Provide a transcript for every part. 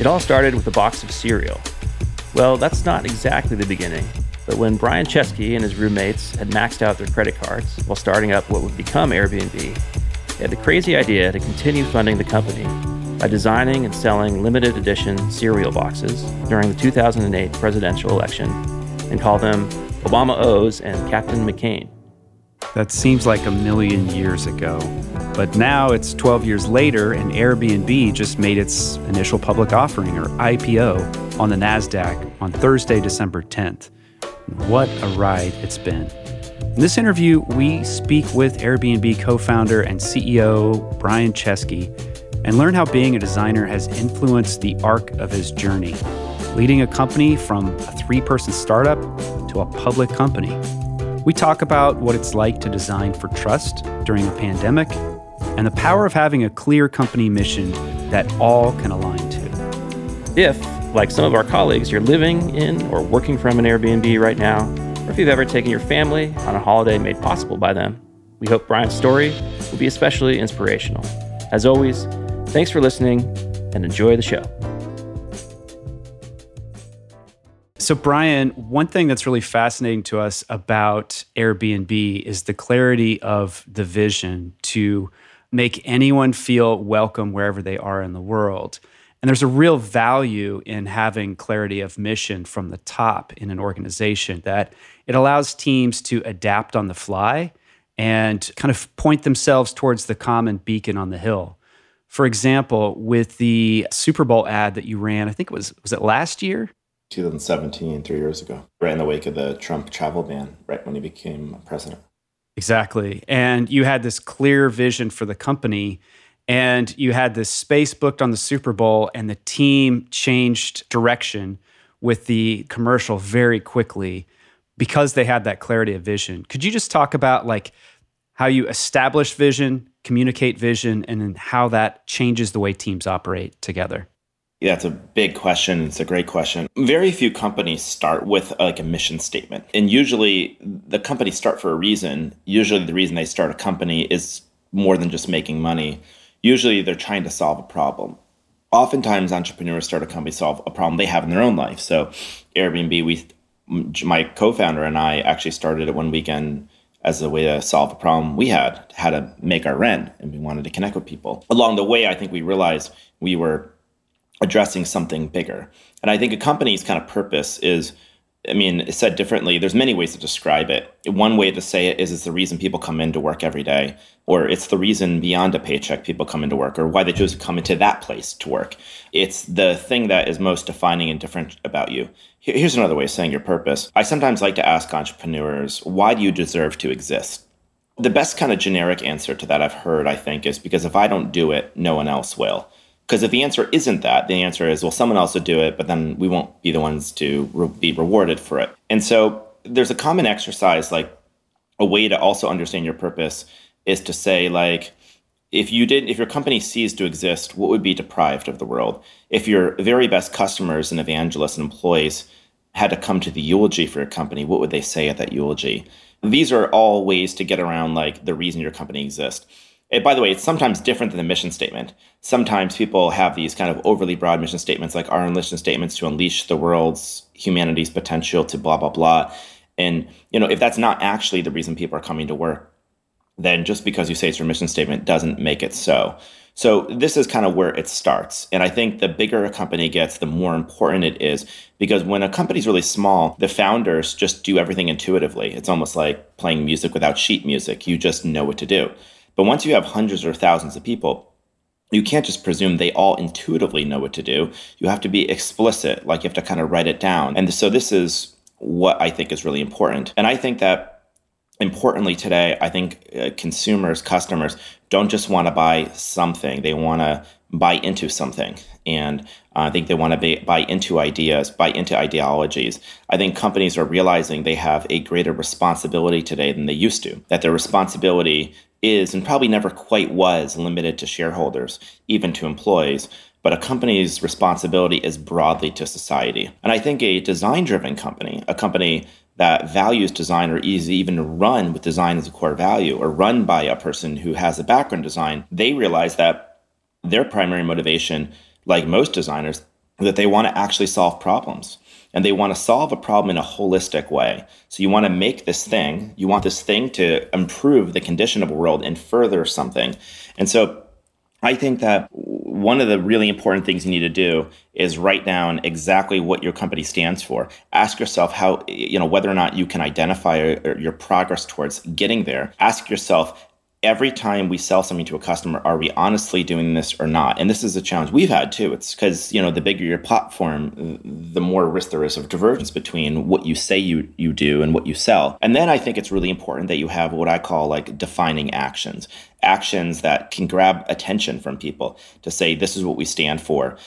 It all started with a box of cereal. Well, that's not exactly the beginning, but when Brian Chesky and his roommates had maxed out their credit cards while starting up what would become Airbnb, they had the crazy idea to continue funding the company by designing and selling limited edition cereal boxes during the 2008 presidential election and call them Obama O's and Captain McCain. That seems like a million years ago. But now it's 12 years later, and Airbnb just made its initial public offering, or IPO, on the NASDAQ on Thursday, December 10th. What a ride it's been. In this interview, we speak with Airbnb co founder and CEO Brian Chesky and learn how being a designer has influenced the arc of his journey, leading a company from a three person startup to a public company. We talk about what it's like to design for trust during a pandemic and the power of having a clear company mission that all can align to. If, like some of our colleagues, you're living in or working from an Airbnb right now, or if you've ever taken your family on a holiday made possible by them, we hope Brian's story will be especially inspirational. As always, thanks for listening and enjoy the show. So, Brian, one thing that's really fascinating to us about Airbnb is the clarity of the vision to make anyone feel welcome wherever they are in the world. And there's a real value in having clarity of mission from the top in an organization that it allows teams to adapt on the fly and kind of point themselves towards the common beacon on the hill. For example, with the Super Bowl ad that you ran, I think it was was it last year? 2017, three years ago, right in the wake of the Trump travel ban, right when he became president. Exactly. And you had this clear vision for the company and you had this space booked on the Super Bowl and the team changed direction with the commercial very quickly because they had that clarity of vision. Could you just talk about like how you establish vision, communicate vision and then how that changes the way teams operate together? Yeah, it's a big question. It's a great question. Very few companies start with uh, like a mission statement. And usually the companies start for a reason. Usually the reason they start a company is more than just making money. Usually they're trying to solve a problem. Oftentimes entrepreneurs start a company solve a problem they have in their own life. So Airbnb, we my co-founder and I actually started it one weekend as a way to solve a problem we had, how to make our rent, and we wanted to connect with people. Along the way, I think we realized we were addressing something bigger. And I think a company's kind of purpose is I mean, said differently, there's many ways to describe it. One way to say it is it's the reason people come into work every day, or it's the reason beyond a paycheck people come into work, or why they choose to come into that place to work. It's the thing that is most defining and different about you. Here's another way of saying your purpose. I sometimes like to ask entrepreneurs, why do you deserve to exist? The best kind of generic answer to that I've heard, I think, is because if I don't do it, no one else will. Because if the answer isn't that, the answer is, well, someone else would do it, but then we won't be the ones to re- be rewarded for it. And so there's a common exercise, like a way to also understand your purpose is to say, like, if you didn't, if your company ceased to exist, what would be deprived of the world? If your very best customers and evangelists and employees had to come to the eulogy for your company, what would they say at that eulogy? These are all ways to get around like the reason your company exists. By the way, it's sometimes different than the mission statement. Sometimes people have these kind of overly broad mission statements, like our mission statements to unleash the world's humanity's potential to blah blah blah. And you know, if that's not actually the reason people are coming to work, then just because you say it's your mission statement doesn't make it so. So this is kind of where it starts. And I think the bigger a company gets, the more important it is because when a company's really small, the founders just do everything intuitively. It's almost like playing music without sheet music. You just know what to do. But once you have hundreds or thousands of people, you can't just presume they all intuitively know what to do. You have to be explicit, like you have to kind of write it down. And so this is what I think is really important. And I think that importantly today, I think uh, consumers, customers don't just want to buy something, they want to buy into something. And uh, I think they want to buy into ideas, buy into ideologies. I think companies are realizing they have a greater responsibility today than they used to, that their responsibility is and probably never quite was limited to shareholders, even to employees, but a company's responsibility is broadly to society. And I think a design driven company, a company that values design or is even run with design as a core value or run by a person who has a background design, they realize that their primary motivation, like most designers, that they want to actually solve problems and they want to solve a problem in a holistic way. So you want to make this thing, you want this thing to improve the condition of a world and further something. And so I think that one of the really important things you need to do is write down exactly what your company stands for. Ask yourself how, you know, whether or not you can identify your progress towards getting there. Ask yourself, every time we sell something to a customer, are we honestly doing this or not? And this is a challenge we've had too. It's because you know the bigger your platform, the more risk there is of divergence between what you say you you do and what you sell. And then I think it's really important that you have what I call like defining actions, actions that can grab attention from people to say this is what we stand for,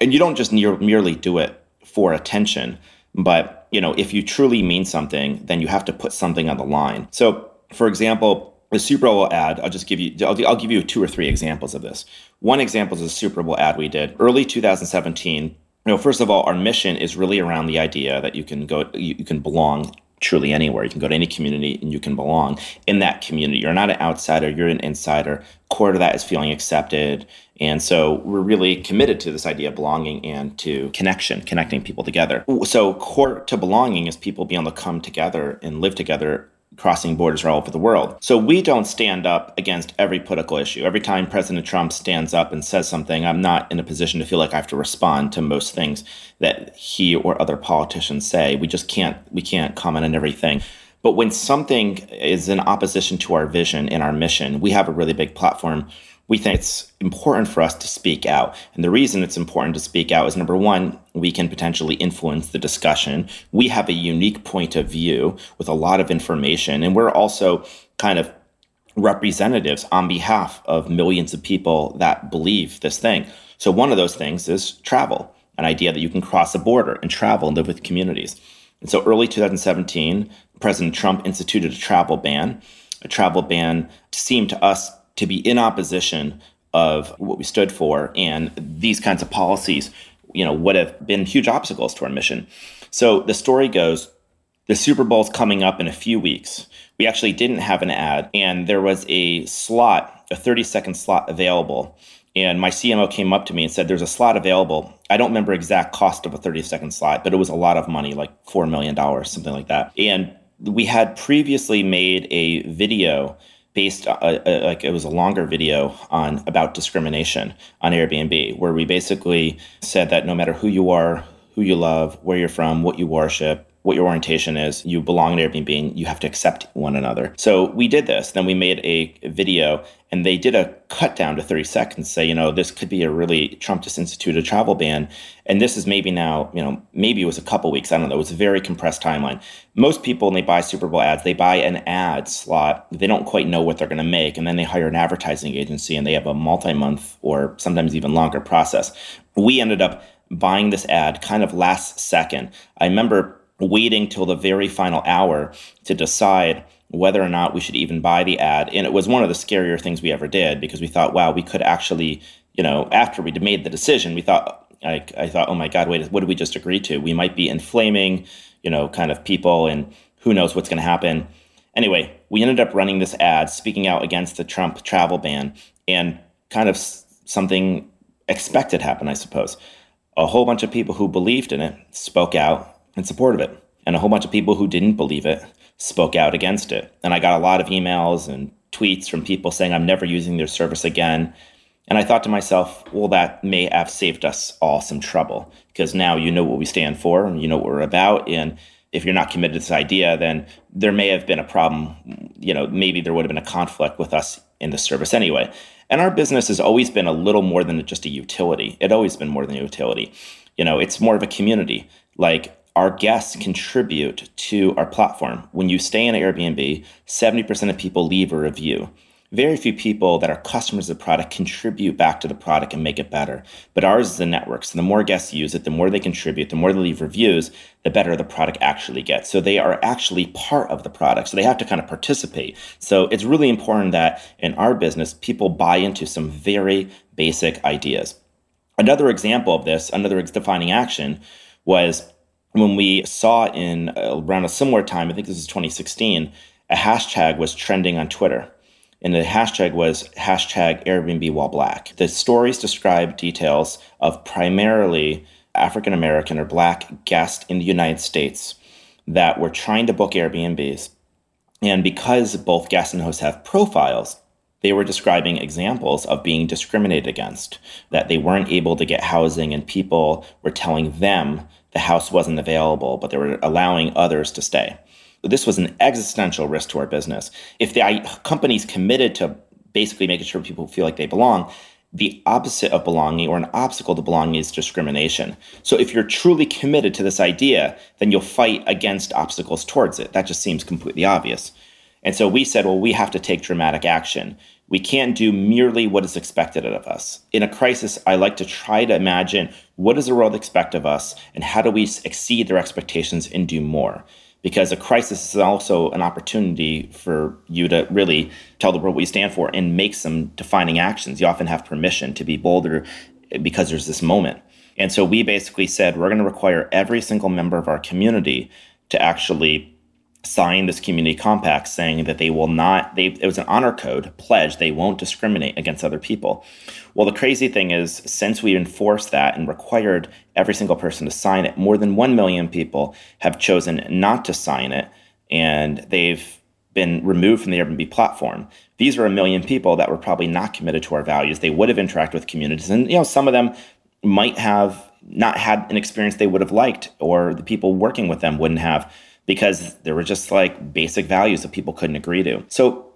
and you don't just near, merely do it for attention. But you know, if you truly mean something, then you have to put something on the line. So, for example, the Super Bowl ad, I'll just give you, I'll, I'll give you two or three examples of this. One example is a Super Bowl ad we did early 2017. You know, first of all, our mission is really around the idea that you can go, you, you can belong truly anywhere. You can go to any community and you can belong in that community. You're not an outsider, you're an insider. Core to that is feeling accepted. And so we're really committed to this idea of belonging and to connection, connecting people together. So core to belonging is people being able to come together and live together crossing borders all over the world. So we don't stand up against every political issue. Every time President Trump stands up and says something, I'm not in a position to feel like I have to respond to most things that he or other politicians say. We just can't we can't comment on everything. But when something is in opposition to our vision and our mission, we have a really big platform we think it's important for us to speak out. And the reason it's important to speak out is number one, we can potentially influence the discussion. We have a unique point of view with a lot of information, and we're also kind of representatives on behalf of millions of people that believe this thing. So, one of those things is travel, an idea that you can cross a border and travel and live with communities. And so, early 2017, President Trump instituted a travel ban. A travel ban seemed to us to be in opposition of what we stood for and these kinds of policies you know would have been huge obstacles to our mission. So the story goes the super bowl's coming up in a few weeks. We actually didn't have an ad and there was a slot a 30 second slot available. And my cmo came up to me and said there's a slot available. I don't remember exact cost of a 30 second slot but it was a lot of money like $4 million something like that. And we had previously made a video based uh, uh, like it was a longer video on about discrimination on Airbnb where we basically said that no matter who you are, who you love, where you're from, what you worship, what your orientation is, you belong to Airbnb you have to accept one another. So we did this. Then we made a video and they did a cut down to 30 seconds, say, you know, this could be a really Trump just instituted travel ban. And this is maybe now, you know, maybe it was a couple weeks. I don't know. It was a very compressed timeline. Most people, when they buy Super Bowl ads, they buy an ad slot. They don't quite know what they're going to make. And then they hire an advertising agency and they have a multi month or sometimes even longer process. We ended up buying this ad kind of last second. I remember waiting till the very final hour to decide whether or not we should even buy the ad. And it was one of the scarier things we ever did because we thought, wow, we could actually, you know, after we'd made the decision, we thought, I, I thought, oh my God, wait, what did we just agree to? We might be inflaming, you know, kind of people and who knows what's going to happen. Anyway, we ended up running this ad speaking out against the Trump travel ban and kind of something expected happened, I suppose. A whole bunch of people who believed in it spoke out in support of it. And a whole bunch of people who didn't believe it spoke out against it. And I got a lot of emails and tweets from people saying, I'm never using their service again. And I thought to myself, well, that may have saved us all some trouble because now you know what we stand for and you know what we're about. And if you're not committed to this idea, then there may have been a problem. You know, maybe there would have been a conflict with us in the service anyway. And our business has always been a little more than just a utility. It always been more than a utility. You know, it's more of a community. Like our guests contribute to our platform. When you stay in Airbnb, 70% of people leave a review. Very few people that are customers of the product contribute back to the product and make it better. But ours is a network. So the more guests use it, the more they contribute, the more they leave reviews, the better the product actually gets. So they are actually part of the product. So they have to kind of participate. So it's really important that in our business, people buy into some very basic ideas. Another example of this, another defining action was when we saw in uh, around a similar time, I think this is 2016, a hashtag was trending on Twitter. And the hashtag was hashtag Airbnb while black. The stories describe details of primarily African American or Black guests in the United States that were trying to book Airbnbs. And because both guests and hosts have profiles, they were describing examples of being discriminated against, that they weren't able to get housing and people were telling them the house wasn't available, but they were allowing others to stay. This was an existential risk to our business. If the company's committed to basically making sure people feel like they belong, the opposite of belonging or an obstacle to belonging is discrimination. So if you're truly committed to this idea, then you'll fight against obstacles towards it. That just seems completely obvious. And so we said, well, we have to take dramatic action. We can't do merely what is expected of us. In a crisis, I like to try to imagine what does the world expect of us and how do we exceed their expectations and do more? Because a crisis is also an opportunity for you to really tell the world what you stand for and make some defining actions. You often have permission to be bolder because there's this moment. And so we basically said we're going to require every single member of our community to actually signed this community compact saying that they will not they it was an honor code pledge they won't discriminate against other people well the crazy thing is since we enforced that and required every single person to sign it more than 1 million people have chosen not to sign it and they've been removed from the Airbnb platform. These are a million people that were probably not committed to our values. They would have interacted with communities, and you know some of them might have not had an experience they would have liked, or the people working with them wouldn't have because there were just like basic values that people couldn't agree to. So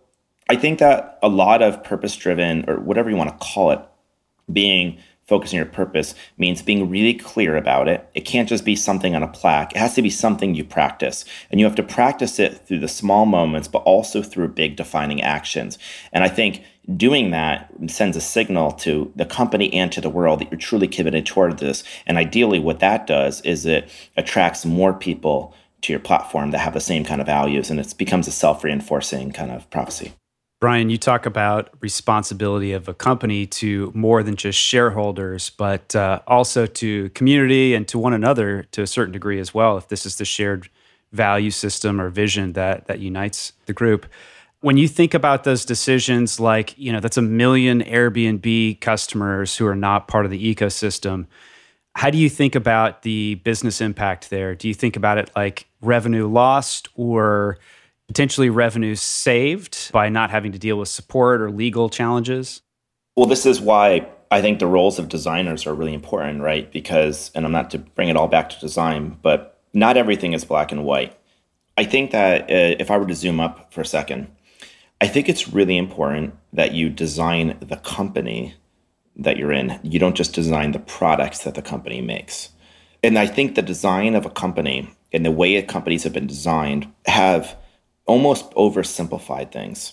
I think that a lot of purpose driven or whatever you want to call it, being focused on your purpose means being really clear about it. It can't just be something on a plaque. It has to be something you practice. And you have to practice it through the small moments, but also through big defining actions. And I think doing that sends a signal to the company and to the world that you're truly committed toward this. And ideally, what that does is it attracts more people to your platform that have the same kind of values and it becomes a self-reinforcing kind of prophecy. Brian you talk about responsibility of a company to more than just shareholders but uh, also to community and to one another to a certain degree as well if this is the shared value system or vision that that unites the group. When you think about those decisions like you know that's a million airbnb customers who are not part of the ecosystem how do you think about the business impact there? Do you think about it like revenue lost or potentially revenue saved by not having to deal with support or legal challenges? Well, this is why I think the roles of designers are really important, right? Because, and I'm not to bring it all back to design, but not everything is black and white. I think that uh, if I were to zoom up for a second, I think it's really important that you design the company that you're in. You don't just design the products that the company makes. And I think the design of a company and the way companies have been designed have almost oversimplified things.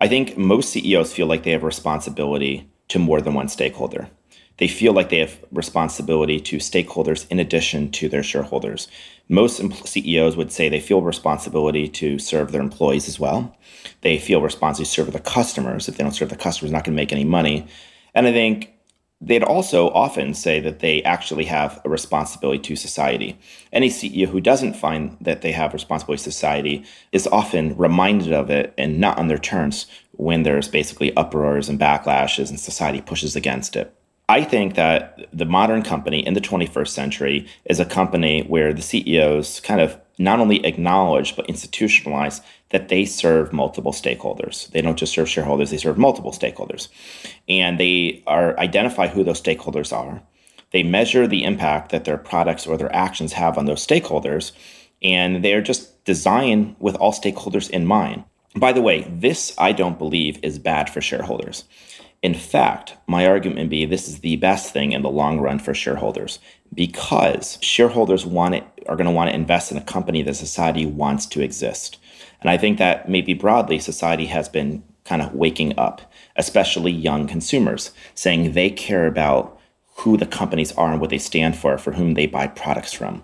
I think most CEOs feel like they have responsibility to more than one stakeholder. They feel like they have responsibility to stakeholders in addition to their shareholders. Most CEOs would say they feel responsibility to serve their employees as well. They feel responsibility to serve their customers. If they don't serve the customers, not going to make any money. And I think they'd also often say that they actually have a responsibility to society. Any CEO who doesn't find that they have responsibility to society is often reminded of it and not on their terms when there's basically uproars and backlashes and society pushes against it. I think that the modern company in the 21st century is a company where the CEOs kind of not only acknowledge but institutionalize that they serve multiple stakeholders. They don't just serve shareholders, they serve multiple stakeholders. And they are identify who those stakeholders are. They measure the impact that their products or their actions have on those stakeholders, and they're just designed with all stakeholders in mind. By the way, this I don't believe is bad for shareholders. In fact, my argument be this is the best thing in the long run for shareholders because shareholders want it, are going to want to invest in a company that society wants to exist. And I think that maybe broadly, society has been kind of waking up, especially young consumers, saying they care about who the companies are and what they stand for, for whom they buy products from.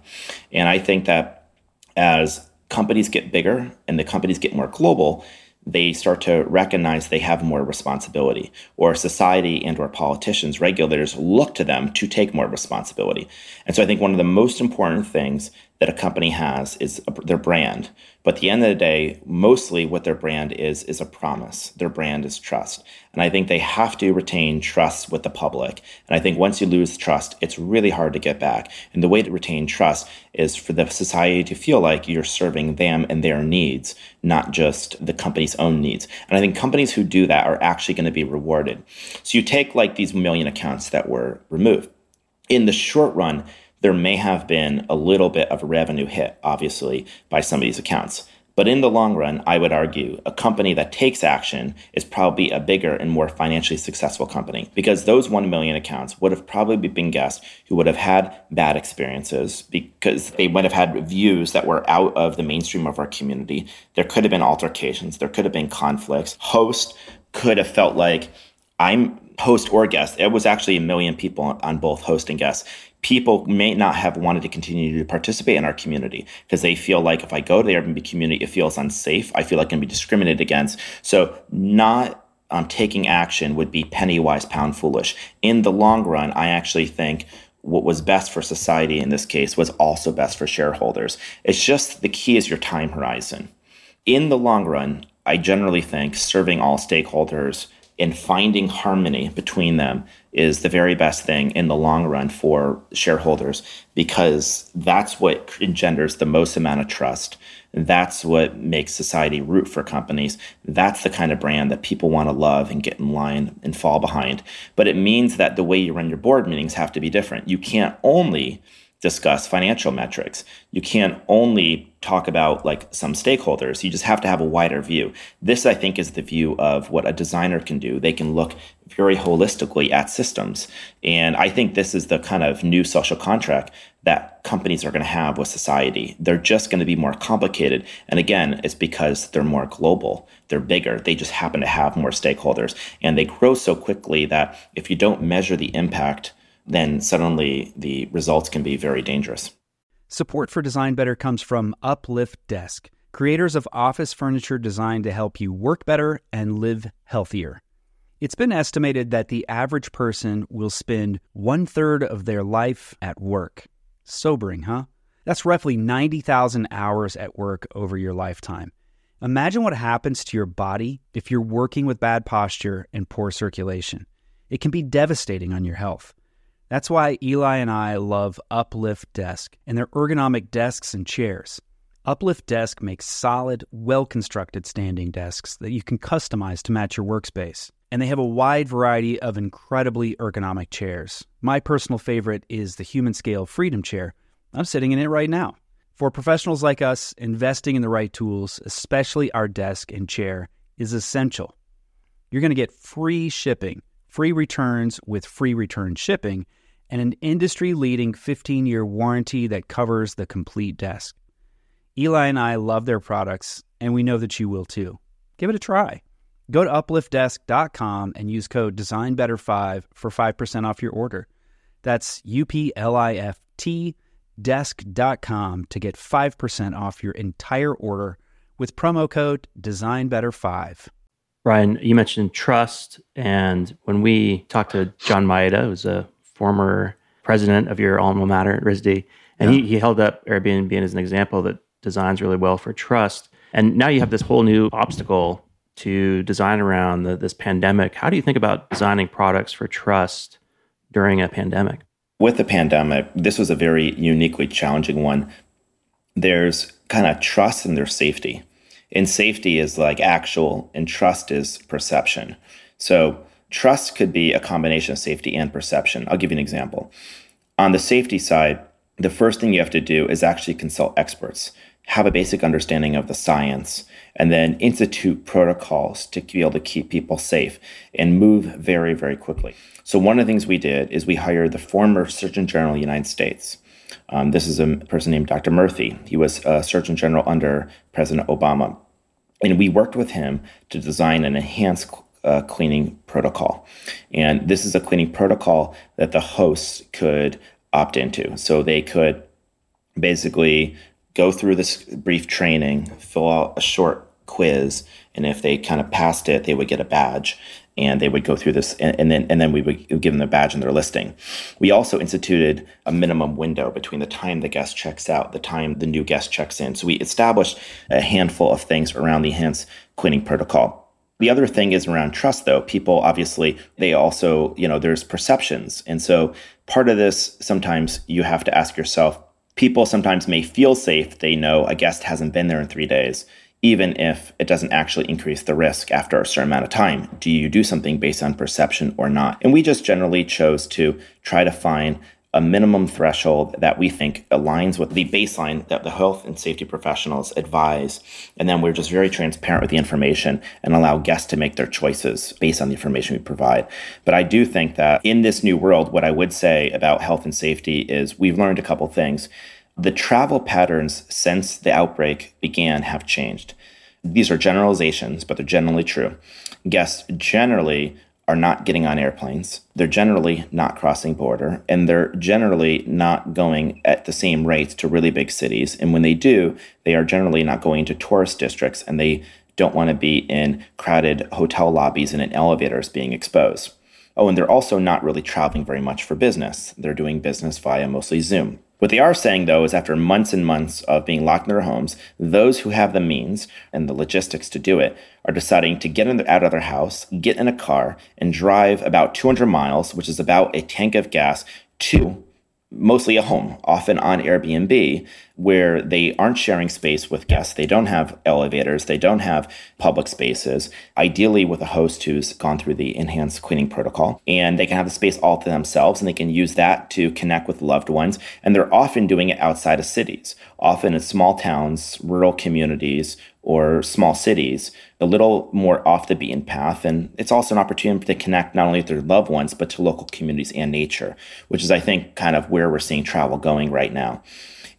And I think that as companies get bigger and the companies get more global, they start to recognize they have more responsibility or society and or politicians regulators look to them to take more responsibility and so i think one of the most important things that a company has is their brand. But at the end of the day, mostly what their brand is is a promise. Their brand is trust. And I think they have to retain trust with the public. And I think once you lose trust, it's really hard to get back. And the way to retain trust is for the society to feel like you're serving them and their needs, not just the company's own needs. And I think companies who do that are actually going to be rewarded. So you take like these million accounts that were removed. In the short run, there may have been a little bit of revenue hit, obviously, by some of these accounts. But in the long run, I would argue a company that takes action is probably a bigger and more financially successful company because those 1 million accounts would have probably been guests who would have had bad experiences because they might have had views that were out of the mainstream of our community. There could have been altercations, there could have been conflicts. Host could have felt like I'm host or guest. It was actually a million people on both host and guest people may not have wanted to continue to participate in our community because they feel like if I go to the Airbnb community, it feels unsafe. I feel like I can be discriminated against. So not um, taking action would be penny wise, pound foolish. In the long run, I actually think what was best for society in this case was also best for shareholders. It's just the key is your time horizon. In the long run, I generally think serving all stakeholders and finding harmony between them is the very best thing in the long run for shareholders because that's what engenders the most amount of trust. That's what makes society root for companies. That's the kind of brand that people want to love and get in line and fall behind. But it means that the way you run your board meetings have to be different. You can't only discuss financial metrics. You can't only talk about like some stakeholders. You just have to have a wider view. This, I think, is the view of what a designer can do. They can look very holistically at systems. And I think this is the kind of new social contract that companies are going to have with society. They're just going to be more complicated. And again, it's because they're more global, they're bigger, they just happen to have more stakeholders. And they grow so quickly that if you don't measure the impact, then suddenly the results can be very dangerous. Support for Design Better comes from Uplift Desk, creators of office furniture designed to help you work better and live healthier. It's been estimated that the average person will spend one third of their life at work. Sobering, huh? That's roughly 90,000 hours at work over your lifetime. Imagine what happens to your body if you're working with bad posture and poor circulation. It can be devastating on your health. That's why Eli and I love Uplift Desk and their ergonomic desks and chairs. Uplift Desk makes solid, well constructed standing desks that you can customize to match your workspace. And they have a wide variety of incredibly ergonomic chairs. My personal favorite is the Humanscale Freedom Chair. I'm sitting in it right now. For professionals like us, investing in the right tools, especially our desk and chair, is essential. You're going to get free shipping, free returns with free return shipping and an industry leading 15 year warranty that covers the complete desk. Eli and I love their products, and we know that you will too. Give it a try. Go to upliftdesk.com and use code DesignBetter5 for 5% off your order. That's U P L I F T desk.com to get 5% off your entire order with promo code DesignBetter5. Brian, you mentioned trust. And when we talked to John Maeda, who's a former president of your alma mater at RISD, and yeah. he, he held up Airbnb as an example that designs really well for trust. And now you have this whole new obstacle to design around the, this pandemic. How do you think about designing products for trust during a pandemic? With the pandemic, this was a very uniquely challenging one. There's kind of trust and there's safety. And safety is like actual, and trust is perception. So Trust could be a combination of safety and perception. I'll give you an example. On the safety side, the first thing you have to do is actually consult experts, have a basic understanding of the science, and then institute protocols to be able to keep people safe and move very, very quickly. So, one of the things we did is we hired the former Surgeon General of the United States. Um, this is a person named Dr. Murthy. He was a Surgeon General under President Obama. And we worked with him to design an enhanced uh, cleaning protocol. And this is a cleaning protocol that the hosts could opt into. So they could basically go through this brief training, fill out a short quiz, and if they kind of passed it, they would get a badge. And they would go through this and, and, then and then we would give them a badge and their listing. We also instituted a minimum window between the time the guest checks out, the time the new guest checks in. So we established a handful of things around the enhanced cleaning protocol. The other thing is around trust though. People obviously they also, you know, there's perceptions. And so part of this sometimes you have to ask yourself, people sometimes may feel safe, they know a guest hasn't been there in 3 days even if it doesn't actually increase the risk after a certain amount of time. Do you do something based on perception or not? And we just generally chose to try to find a minimum threshold that we think aligns with the baseline that the health and safety professionals advise. And then we're just very transparent with the information and allow guests to make their choices based on the information we provide. But I do think that in this new world, what I would say about health and safety is we've learned a couple things. The travel patterns since the outbreak began have changed. These are generalizations, but they're generally true. Guests generally are not getting on airplanes. They're generally not crossing border, and they're generally not going at the same rates to really big cities. And when they do, they are generally not going to tourist districts, and they don't want to be in crowded hotel lobbies and in elevators being exposed. Oh, and they're also not really traveling very much for business. They're doing business via mostly Zoom. What they are saying, though, is after months and months of being locked in their homes, those who have the means and the logistics to do it are deciding to get out of their house, get in a car, and drive about 200 miles, which is about a tank of gas, to mostly a home, often on Airbnb, where they aren't sharing space with guests. They don't have elevators, they don't have public spaces, ideally with a host who's gone through the enhanced cleaning protocol. And they can have the space all to themselves and they can use that to connect with loved ones. And they're often doing it outside of cities, often in small towns, rural communities, or small cities, a little more off the beaten path. And it's also an opportunity to connect not only with their loved ones, but to local communities and nature, which is, I think, kind of where we're seeing travel going right now.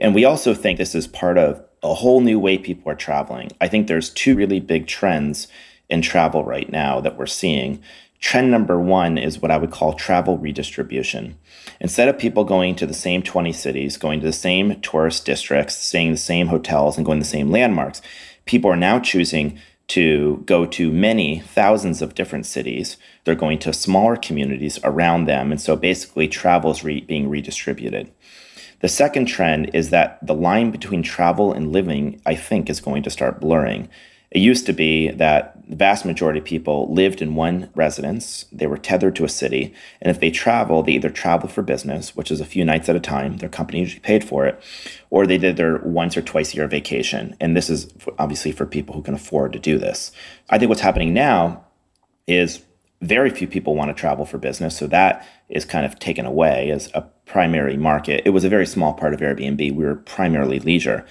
And we also think this is part of a whole new way people are traveling. I think there's two really big trends in travel right now that we're seeing. Trend number one is what I would call travel redistribution. Instead of people going to the same 20 cities, going to the same tourist districts, staying in the same hotels, and going to the same landmarks, people are now choosing to go to many thousands of different cities. They're going to smaller communities around them. And so basically, travel is re- being redistributed. The second trend is that the line between travel and living, I think, is going to start blurring. It used to be that the vast majority of people lived in one residence, they were tethered to a city, and if they travel, they either traveled for business, which is a few nights at a time, their company usually paid for it, or they did their once or twice a year vacation. And this is obviously for people who can afford to do this. I think what's happening now is very few people want to travel for business, so that is kind of taken away as a primary market. It was a very small part of Airbnb. We were primarily leisure.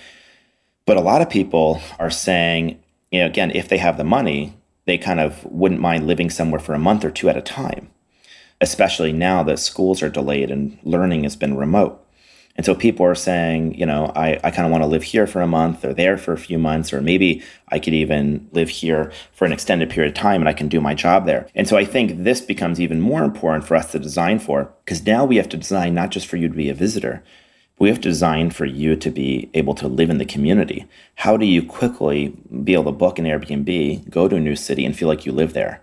But a lot of people are saying, you know, again, if they have the money, they kind of wouldn't mind living somewhere for a month or two at a time, especially now that schools are delayed and learning has been remote. And so people are saying, you know, I, I kind of want to live here for a month or there for a few months, or maybe I could even live here for an extended period of time and I can do my job there. And so I think this becomes even more important for us to design for because now we have to design not just for you to be a visitor, we have to design for you to be able to live in the community. How do you quickly be able to book an Airbnb, go to a new city, and feel like you live there?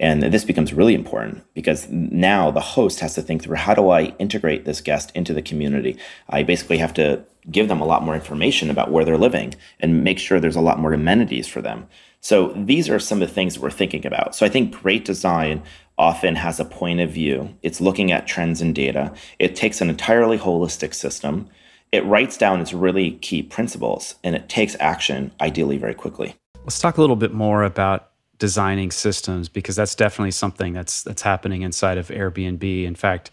And this becomes really important because now the host has to think through how do I integrate this guest into the community? I basically have to give them a lot more information about where they're living and make sure there's a lot more amenities for them. So these are some of the things that we're thinking about. So I think great design often has a point of view. It's looking at trends and data. It takes an entirely holistic system. It writes down its really key principles and it takes action, ideally, very quickly. Let's talk a little bit more about designing systems because that's definitely something that's that's happening inside of Airbnb. In fact,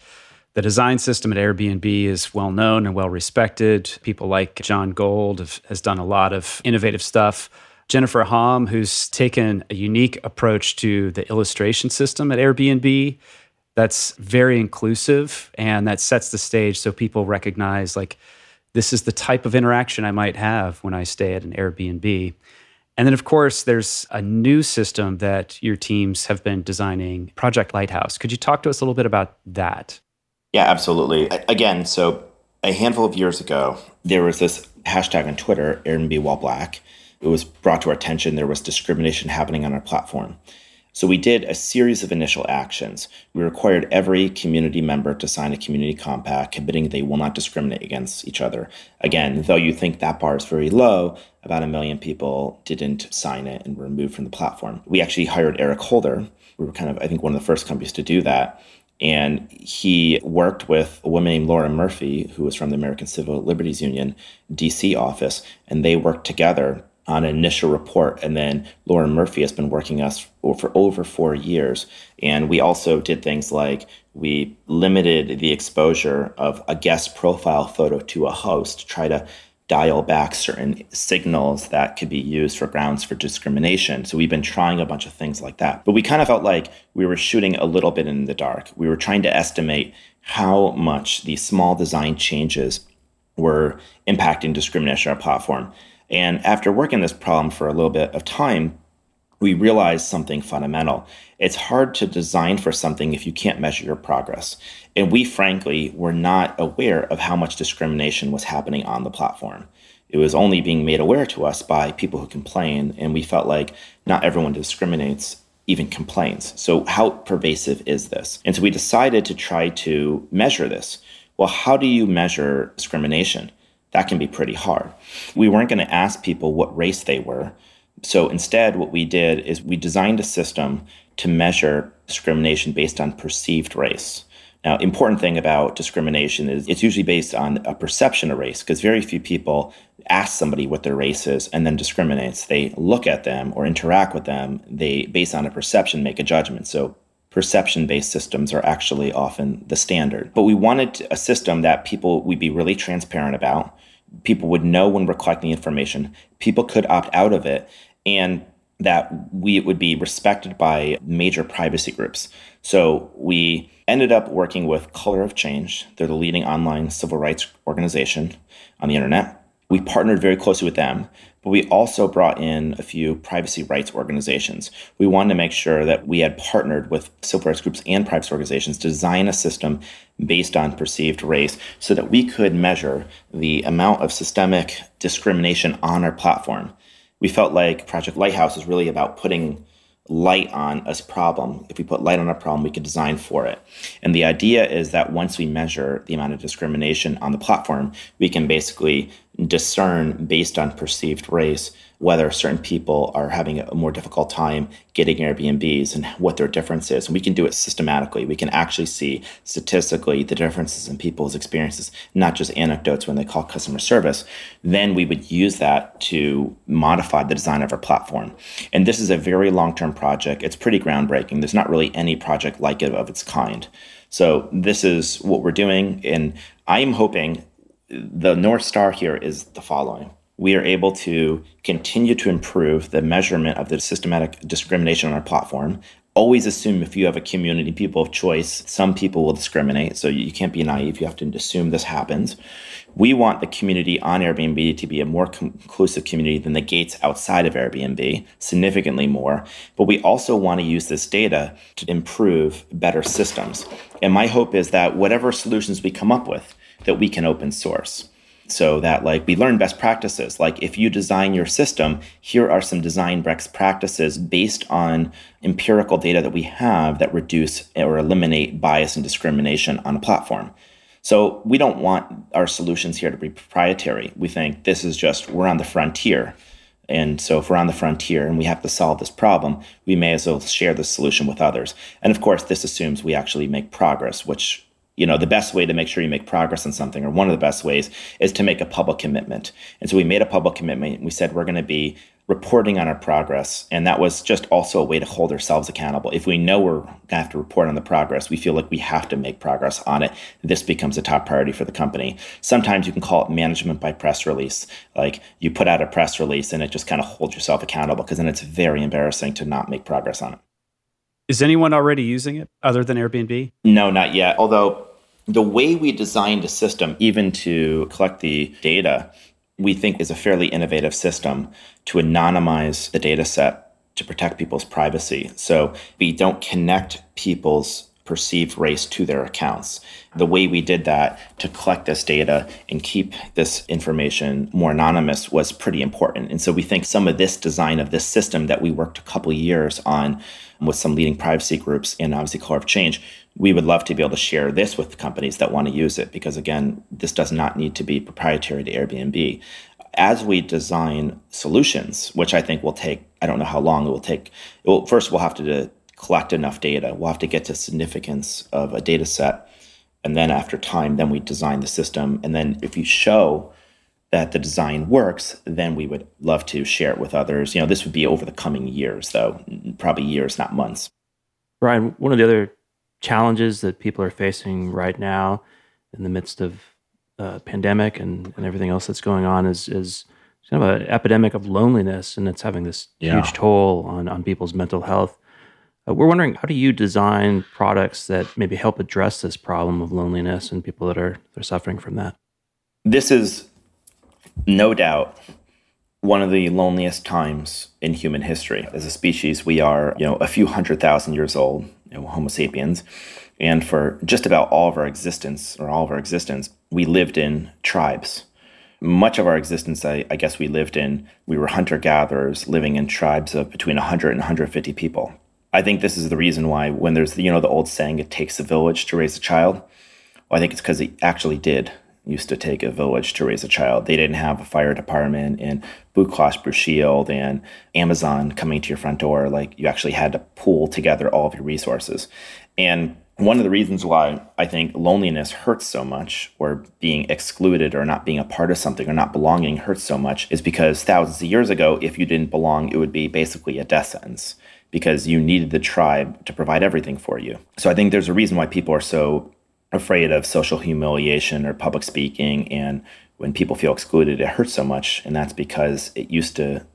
the design system at Airbnb is well known and well respected. People like Jon Gold have, has done a lot of innovative stuff Jennifer Hom, who's taken a unique approach to the illustration system at Airbnb that's very inclusive and that sets the stage so people recognize like this is the type of interaction I might have when I stay at an Airbnb. And then, of course, there's a new system that your teams have been designing, Project Lighthouse. Could you talk to us a little bit about that? Yeah, absolutely. Again, so a handful of years ago, there was this hashtag on Twitter, Airbnb while black, it was brought to our attention there was discrimination happening on our platform. So we did a series of initial actions. We required every community member to sign a community compact committing they will not discriminate against each other. Again, though you think that bar is very low, about a million people didn't sign it and were removed from the platform. We actually hired Eric Holder. We were kind of, I think, one of the first companies to do that. And he worked with a woman named Laura Murphy, who was from the American Civil Liberties Union DC office, and they worked together on an initial report. And then Laura Murphy has been working us for over four years. And we also did things like we limited the exposure of a guest profile photo to a host to try to dial back certain signals that could be used for grounds for discrimination. So we've been trying a bunch of things like that. But we kind of felt like we were shooting a little bit in the dark. We were trying to estimate how much these small design changes were impacting discrimination on our platform. And after working this problem for a little bit of time, we realized something fundamental. It's hard to design for something if you can't measure your progress. And we, frankly, were not aware of how much discrimination was happening on the platform. It was only being made aware to us by people who complain, and we felt like not everyone discriminates even complains. So, how pervasive is this? And so we decided to try to measure this. Well, how do you measure discrimination? That can be pretty hard. We weren't going to ask people what race they were. So instead, what we did is we designed a system to measure discrimination based on perceived race. Now, important thing about discrimination is it's usually based on a perception of race because very few people ask somebody what their race is and then discriminates. They look at them or interact with them. They, based on a perception, make a judgment. So perception based systems are actually often the standard. But we wanted a system that people would be really transparent about. People would know when we're collecting information. People could opt out of it. And that we would be respected by major privacy groups. So we ended up working with Color of Change. They're the leading online civil rights organization on the internet. We partnered very closely with them, but we also brought in a few privacy rights organizations. We wanted to make sure that we had partnered with civil rights groups and privacy organizations to design a system based on perceived race so that we could measure the amount of systemic discrimination on our platform. We felt like Project Lighthouse is really about putting light on a problem. If we put light on a problem, we could design for it. And the idea is that once we measure the amount of discrimination on the platform, we can basically discern based on perceived race whether certain people are having a more difficult time getting Airbnbs and what their difference is. And we can do it systematically. We can actually see statistically the differences in people's experiences, not just anecdotes when they call customer service. Then we would use that to modify the design of our platform. And this is a very long term project. It's pretty groundbreaking. There's not really any project like it of its kind. So this is what we're doing. And I'm hoping the North Star here is the following we are able to continue to improve the measurement of the systematic discrimination on our platform. Always assume if you have a community, people of choice, some people will discriminate. So you can't be naive. You have to assume this happens. We want the community on Airbnb to be a more conclusive community than the gates outside of Airbnb, significantly more. But we also want to use this data to improve better systems. And my hope is that whatever solutions we come up with, that we can open source. So that like we learn best practices. Like if you design your system here are some design best practices based on empirical data that we have that reduce or eliminate bias and discrimination on a platform. So we don't want our solutions here to be proprietary. We think this is just we're on the frontier. And so if we're on the frontier and we have to solve this problem we may as well share the solution with others. And of course this assumes we actually make progress which you know the best way to make sure you make progress on something or one of the best ways is to make a public commitment. And so we made a public commitment. We said we're going to be reporting on our progress and that was just also a way to hold ourselves accountable. If we know we're going to have to report on the progress we feel like we have to make progress on it. This becomes a top priority for the company. Sometimes you can call it management by press release. Like you put out a press release and it just kind of holds yourself accountable because then it's very embarrassing to not make progress on it is anyone already using it other than Airbnb? No, not yet. Although the way we designed a system, even to collect the data, we think is a fairly innovative system to anonymize the data set to protect people's privacy. So we don't connect people's perceived race to their accounts. The way we did that to collect this data and keep this information more anonymous was pretty important. And so we think some of this design of this system that we worked a couple years on with some leading privacy groups and obviously Color of Change, we would love to be able to share this with companies that want to use it because again, this does not need to be proprietary to Airbnb. As we design solutions, which I think will take, I don't know how long it will take. Well, first we'll have to collect enough data. We'll have to get to significance of a data set. And then after time, then we design the system. And then if you show that the design works, then we would love to share it with others. You know, this would be over the coming years, though, probably years, not months. Brian, one of the other challenges that people are facing right now in the midst of uh, pandemic and, and everything else that's going on is is kind of an epidemic of loneliness, and it's having this yeah. huge toll on on people's mental health. Uh, we're wondering how do you design products that maybe help address this problem of loneliness and people that are they're suffering from that. This is no doubt one of the loneliest times in human history. As a species, we are, you know, a few hundred thousand years old, you know, Homo sapiens, and for just about all of our existence, or all of our existence, we lived in tribes. Much of our existence, I, I guess we lived in, we were hunter gatherers living in tribes of between 100 and 150 people. I think this is the reason why when there's you know the old saying it takes a village to raise a child. Well, I think it's because it actually did used to take a village to raise a child. They didn't have a fire department and Cross Blue Shield and Amazon coming to your front door. Like you actually had to pool together all of your resources. And one of the reasons why I think loneliness hurts so much, or being excluded, or not being a part of something, or not belonging hurts so much, is because thousands of years ago, if you didn't belong, it would be basically a death sentence because you needed the tribe to provide everything for you. So I think there's a reason why people are so afraid of social humiliation or public speaking. And when people feel excluded, it hurts so much. And that's because it used to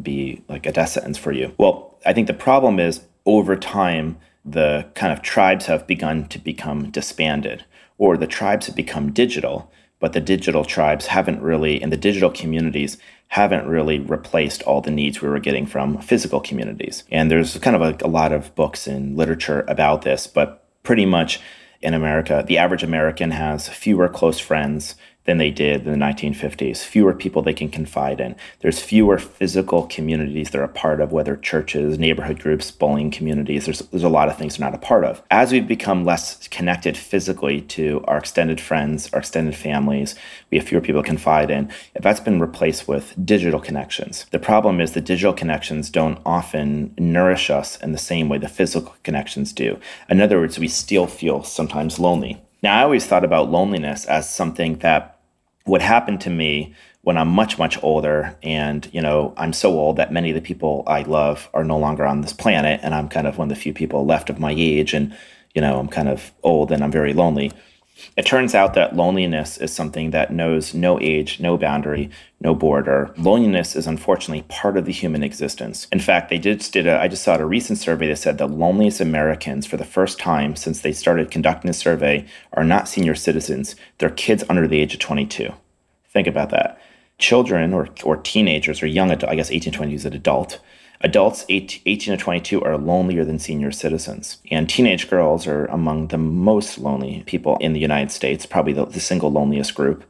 be like a death sentence for you. Well, I think the problem is over time, the kind of tribes have begun to become disbanded, or the tribes have become digital, but the digital tribes haven't really, and the digital communities haven't really replaced all the needs we were getting from physical communities. And there's kind of a, a lot of books and literature about this, but pretty much in America, the average American has fewer close friends than they did in the 1950s, fewer people they can confide in. There's fewer physical communities they're a part of, whether churches, neighborhood groups, bowling communities. There's, there's a lot of things they're not a part of. As we've become less connected physically to our extended friends, our extended families, we have fewer people to confide in. That's been replaced with digital connections. The problem is the digital connections don't often nourish us in the same way the physical connections do. In other words, we still feel sometimes lonely. Now, I always thought about loneliness as something that what happened to me when I'm much, much older, and you know, I'm so old that many of the people I love are no longer on this planet, and I'm kind of one of the few people left of my age, and you know, I'm kind of old and I'm very lonely. It turns out that loneliness is something that knows no age, no boundary, no border. Loneliness is unfortunately part of the human existence. In fact, they just did a, I just saw a recent survey that said the loneliest Americans for the first time since they started conducting a survey are not senior citizens. They're kids under the age of 22. Think about that. Children or, or teenagers or young adult, I guess 18 20 is an adult, Adults 18 to 22 are lonelier than senior citizens. And teenage girls are among the most lonely people in the United States, probably the, the single loneliest group.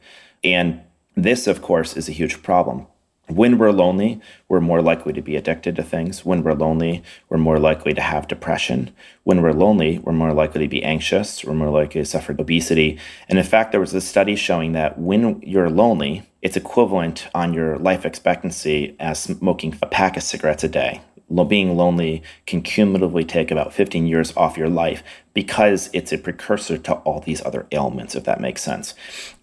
And this, of course, is a huge problem. When we're lonely, we're more likely to be addicted to things. When we're lonely, we're more likely to have depression. When we're lonely, we're more likely to be anxious. We're more likely to suffer obesity. And in fact, there was a study showing that when you're lonely, it's equivalent on your life expectancy as smoking a pack of cigarettes a day being lonely can cumulatively take about 15 years off your life because it's a precursor to all these other ailments, if that makes sense.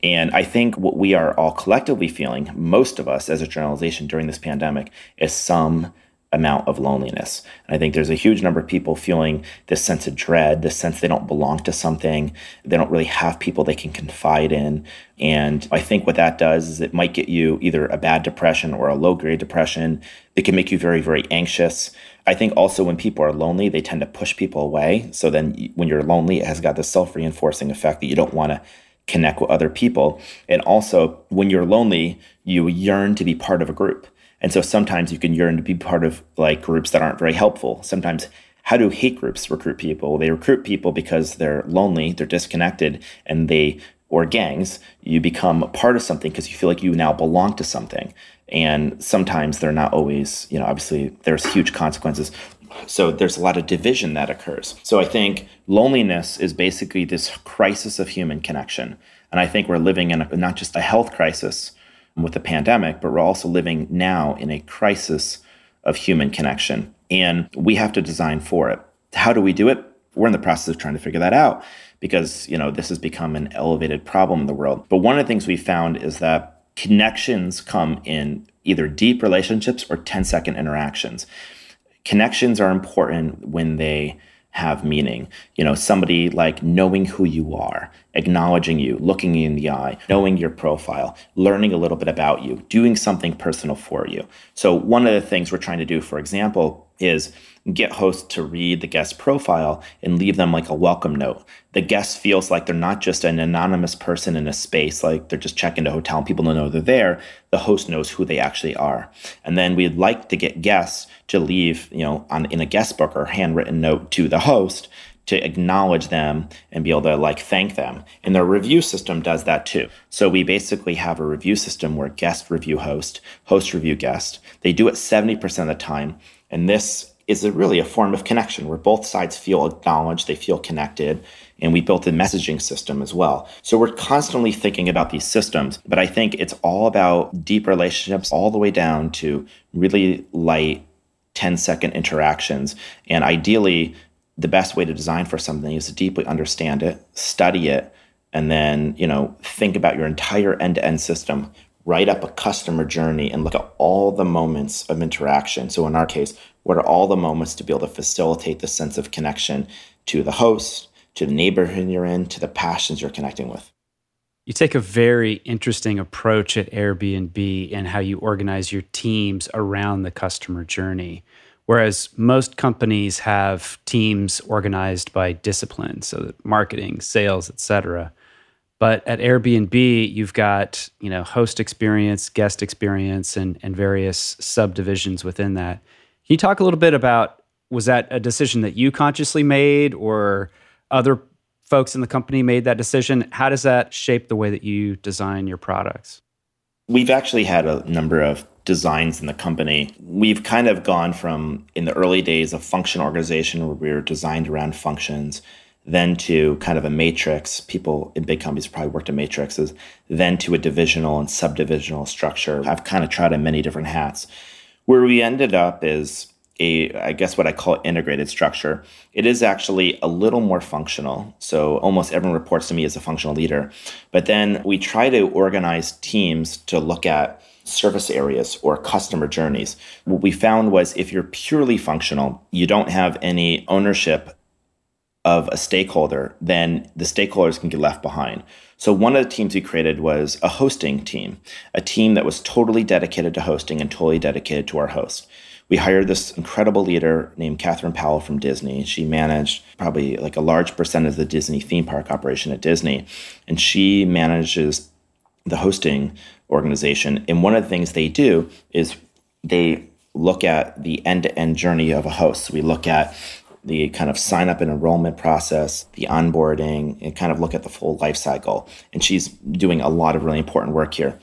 And I think what we are all collectively feeling, most of us as a generalization during this pandemic, is some amount of loneliness. And I think there's a huge number of people feeling this sense of dread, this sense they don't belong to something, they don't really have people they can confide in. And I think what that does is it might get you either a bad depression or a low grade depression. It can make you very, very anxious. I think also when people are lonely, they tend to push people away. So then when you're lonely, it has got this self reinforcing effect that you don't want to connect with other people. And also, when you're lonely, you yearn to be part of a group. And so sometimes you can yearn to be part of like groups that aren't very helpful. Sometimes How do hate groups recruit people? They recruit people because they're lonely, they're disconnected, and they or gangs, you become part of something because you feel like you now belong to something. And sometimes they're not always, you know, obviously there's huge consequences. So there's a lot of division that occurs. So I think loneliness is basically this crisis of human connection. And I think we're living in a, not just a health crisis with the pandemic, but we're also living now in a crisis of human connection. And we have to design for it. How do we do it? We're in the process of trying to figure that out because, you know, this has become an elevated problem in the world. But one of the things we found is that connections come in either deep relationships or 10 second interactions. Connections are important when they have meaning. You know, somebody like knowing who you are, acknowledging you, looking you in the eye, knowing your profile, learning a little bit about you, doing something personal for you. So, one of the things we're trying to do, for example, is get hosts to read the guest profile and leave them like a welcome note. The guest feels like they're not just an anonymous person in a space, like they're just checking a hotel and people don't know they're there. The host knows who they actually are. And then we'd like to get guests to leave, you know, on in a guest book or handwritten note to the host to acknowledge them and be able to like thank them. And their review system does that too. So we basically have a review system where guest review host, host review guest. They do it 70% of the time. And this is a really a form of connection where both sides feel acknowledged, they feel connected, and we built a messaging system as well. So we're constantly thinking about these systems, but I think it's all about deep relationships all the way down to really light 10 second interactions. And ideally, the best way to design for something is to deeply understand it, study it, and then, you know, think about your entire end-to-end system write up a customer journey and look at all the moments of interaction. So in our case, what are all the moments to be able to facilitate the sense of connection to the host, to the neighborhood you're in, to the passions you're connecting with? You take a very interesting approach at Airbnb and how you organize your teams around the customer journey. Whereas most companies have teams organized by discipline, so that marketing, sales, etc. But at Airbnb, you've got you know host experience, guest experience, and and various subdivisions within that. Can you talk a little bit about was that a decision that you consciously made, or other folks in the company made that decision? How does that shape the way that you design your products? We've actually had a number of designs in the company. We've kind of gone from in the early days of function organization where we were designed around functions then to kind of a matrix. People in big companies probably worked in matrices, then to a divisional and subdivisional structure. I've kind of tried in many different hats. Where we ended up is a, I guess what I call integrated structure. It is actually a little more functional. So almost everyone reports to me as a functional leader. But then we try to organize teams to look at service areas or customer journeys. What we found was if you're purely functional, you don't have any ownership of a stakeholder, then the stakeholders can get left behind. So, one of the teams we created was a hosting team, a team that was totally dedicated to hosting and totally dedicated to our host. We hired this incredible leader named Catherine Powell from Disney. She managed probably like a large percent of the Disney theme park operation at Disney, and she manages the hosting organization. And one of the things they do is they look at the end to end journey of a host. So we look at the kind of sign up and enrollment process, the onboarding, and kind of look at the full life cycle. And she's doing a lot of really important work here.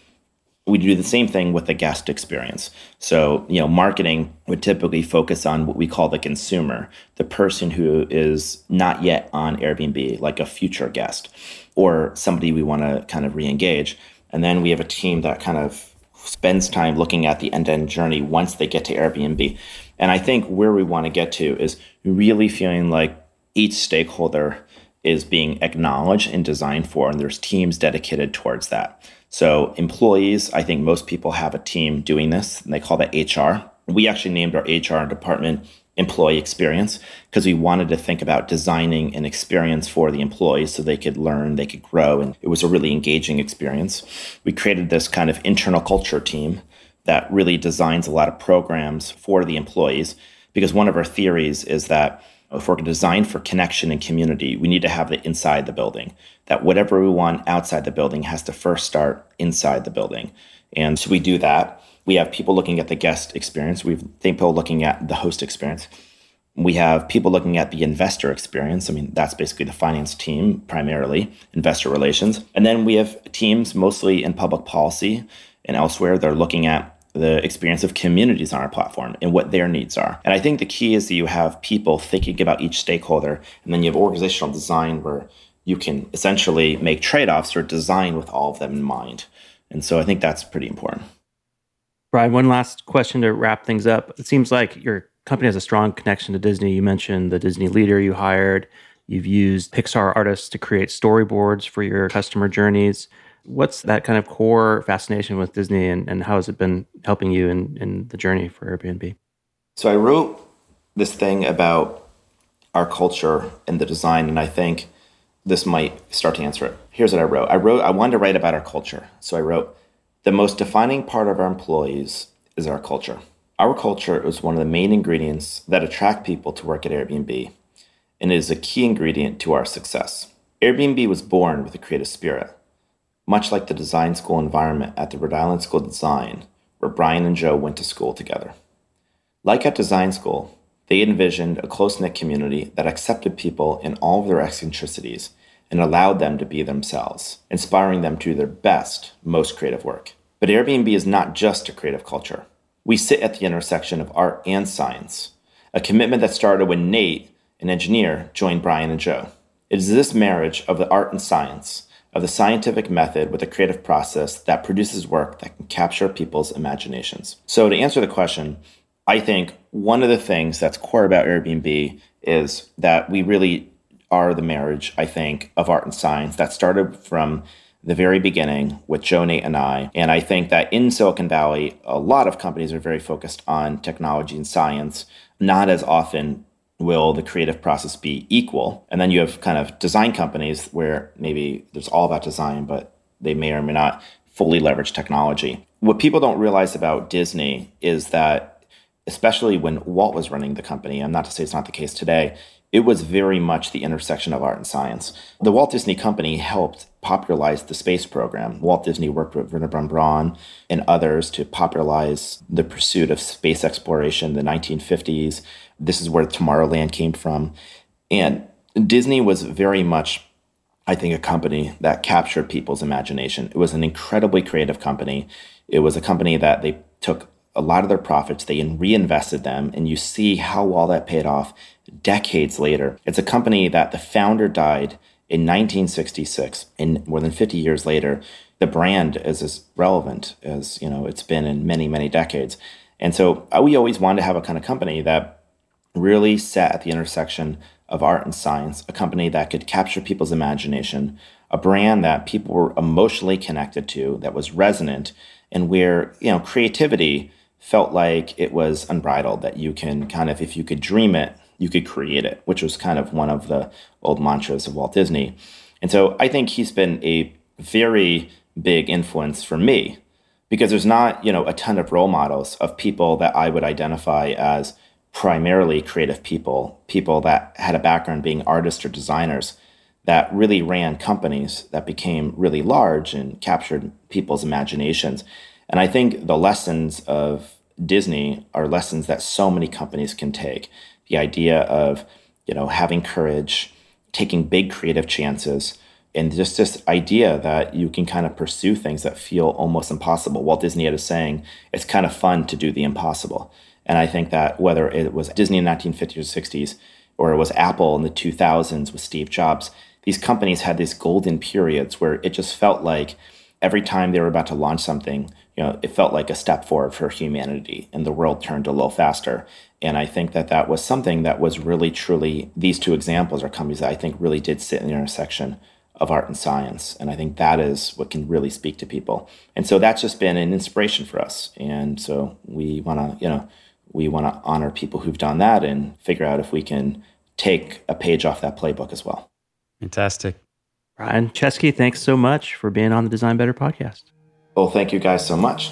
We do the same thing with the guest experience. So, you know, marketing would typically focus on what we call the consumer, the person who is not yet on Airbnb, like a future guest or somebody we want to kind of re engage. And then we have a team that kind of spends time looking at the end to end journey once they get to Airbnb. And I think where we want to get to is really feeling like each stakeholder is being acknowledged and designed for, and there's teams dedicated towards that. So, employees, I think most people have a team doing this, and they call that HR. We actually named our HR department employee experience because we wanted to think about designing an experience for the employees so they could learn, they could grow, and it was a really engaging experience. We created this kind of internal culture team that really designs a lot of programs for the employees. Because one of our theories is that if we're designed for connection and community, we need to have it inside the building. That whatever we want outside the building has to first start inside the building. And so we do that. We have people looking at the guest experience. We have people looking at the host experience. We have people looking at the investor experience. I mean, that's basically the finance team, primarily investor relations. And then we have teams mostly in public policy and elsewhere. They're looking at the experience of communities on our platform and what their needs are. And I think the key is that you have people thinking about each stakeholder, and then you have organizational design where you can essentially make trade offs or design with all of them in mind. And so I think that's pretty important. Brian, one last question to wrap things up. It seems like your company has a strong connection to Disney. You mentioned the Disney leader you hired. You've used Pixar artists to create storyboards for your customer journeys. What's that kind of core fascination with Disney and, and how has it been helping you in, in the journey for Airbnb? So I wrote this thing about our culture and the design, and I think this might start to answer it. Here's what I wrote. I wrote I wanted to write about our culture. So I wrote the most defining part of our employees is our culture. Our culture is one of the main ingredients that attract people to work at Airbnb, and it is a key ingredient to our success. Airbnb was born with a creative spirit much like the design school environment at the Rhode Island School of Design, where Brian and Joe went to school together. Like at design school, they envisioned a close knit community that accepted people in all of their eccentricities and allowed them to be themselves, inspiring them to do their best, most creative work. But Airbnb is not just a creative culture. We sit at the intersection of art and science, a commitment that started when Nate, an engineer, joined Brian and Joe. It is this marriage of the art and science of the scientific method with a creative process that produces work that can capture people's imaginations. So, to answer the question, I think one of the things that's core about Airbnb is that we really are the marriage, I think, of art and science that started from the very beginning with Joe, Nate, and I. And I think that in Silicon Valley, a lot of companies are very focused on technology and science, not as often will the creative process be equal? And then you have kind of design companies where maybe there's all about design, but they may or may not fully leverage technology. What people don't realize about Disney is that, especially when Walt was running the company, I'm not to say it's not the case today, it was very much the intersection of art and science. The Walt Disney Company helped popularize the space program. Walt Disney worked with Wernher von Braun and others to popularize the pursuit of space exploration in the 1950s. This is where Tomorrowland came from. And Disney was very much, I think, a company that captured people's imagination. It was an incredibly creative company. It was a company that they took a lot of their profits, they reinvested them, and you see how well that paid off decades later. It's a company that the founder died in 1966, and more than 50 years later, the brand is as relevant as you know it's been in many, many decades. And so uh, we always wanted to have a kind of company that really sat at the intersection of art and science, a company that could capture people's imagination, a brand that people were emotionally connected to, that was resonant, and where you know creativity felt like it was unbridled. That you can kind of, if you could dream it, you could create it, which was kind of one of the old mantras of Walt Disney. And so I think he's been a very big influence for me because there's not, you know, a ton of role models of people that I would identify as primarily creative people, people that had a background being artists or designers that really ran companies that became really large and captured people's imaginations. And I think the lessons of Disney are lessons that so many companies can take. The idea of you know having courage taking big creative chances and just this idea that you can kind of pursue things that feel almost impossible. Walt disney had a saying it's kind of fun to do the impossible and i think that whether it was disney in the 1950s or 60s or it was apple in the 2000s with steve jobs these companies had these golden periods where it just felt like every time they were about to launch something you know it felt like a step forward for humanity and the world turned a little faster and I think that that was something that was really, truly, these two examples are companies that I think really did sit in the intersection of art and science. And I think that is what can really speak to people. And so that's just been an inspiration for us. And so we want to, you know, we want to honor people who've done that and figure out if we can take a page off that playbook as well. Fantastic. Brian Chesky, thanks so much for being on the Design Better podcast. Well, thank you guys so much.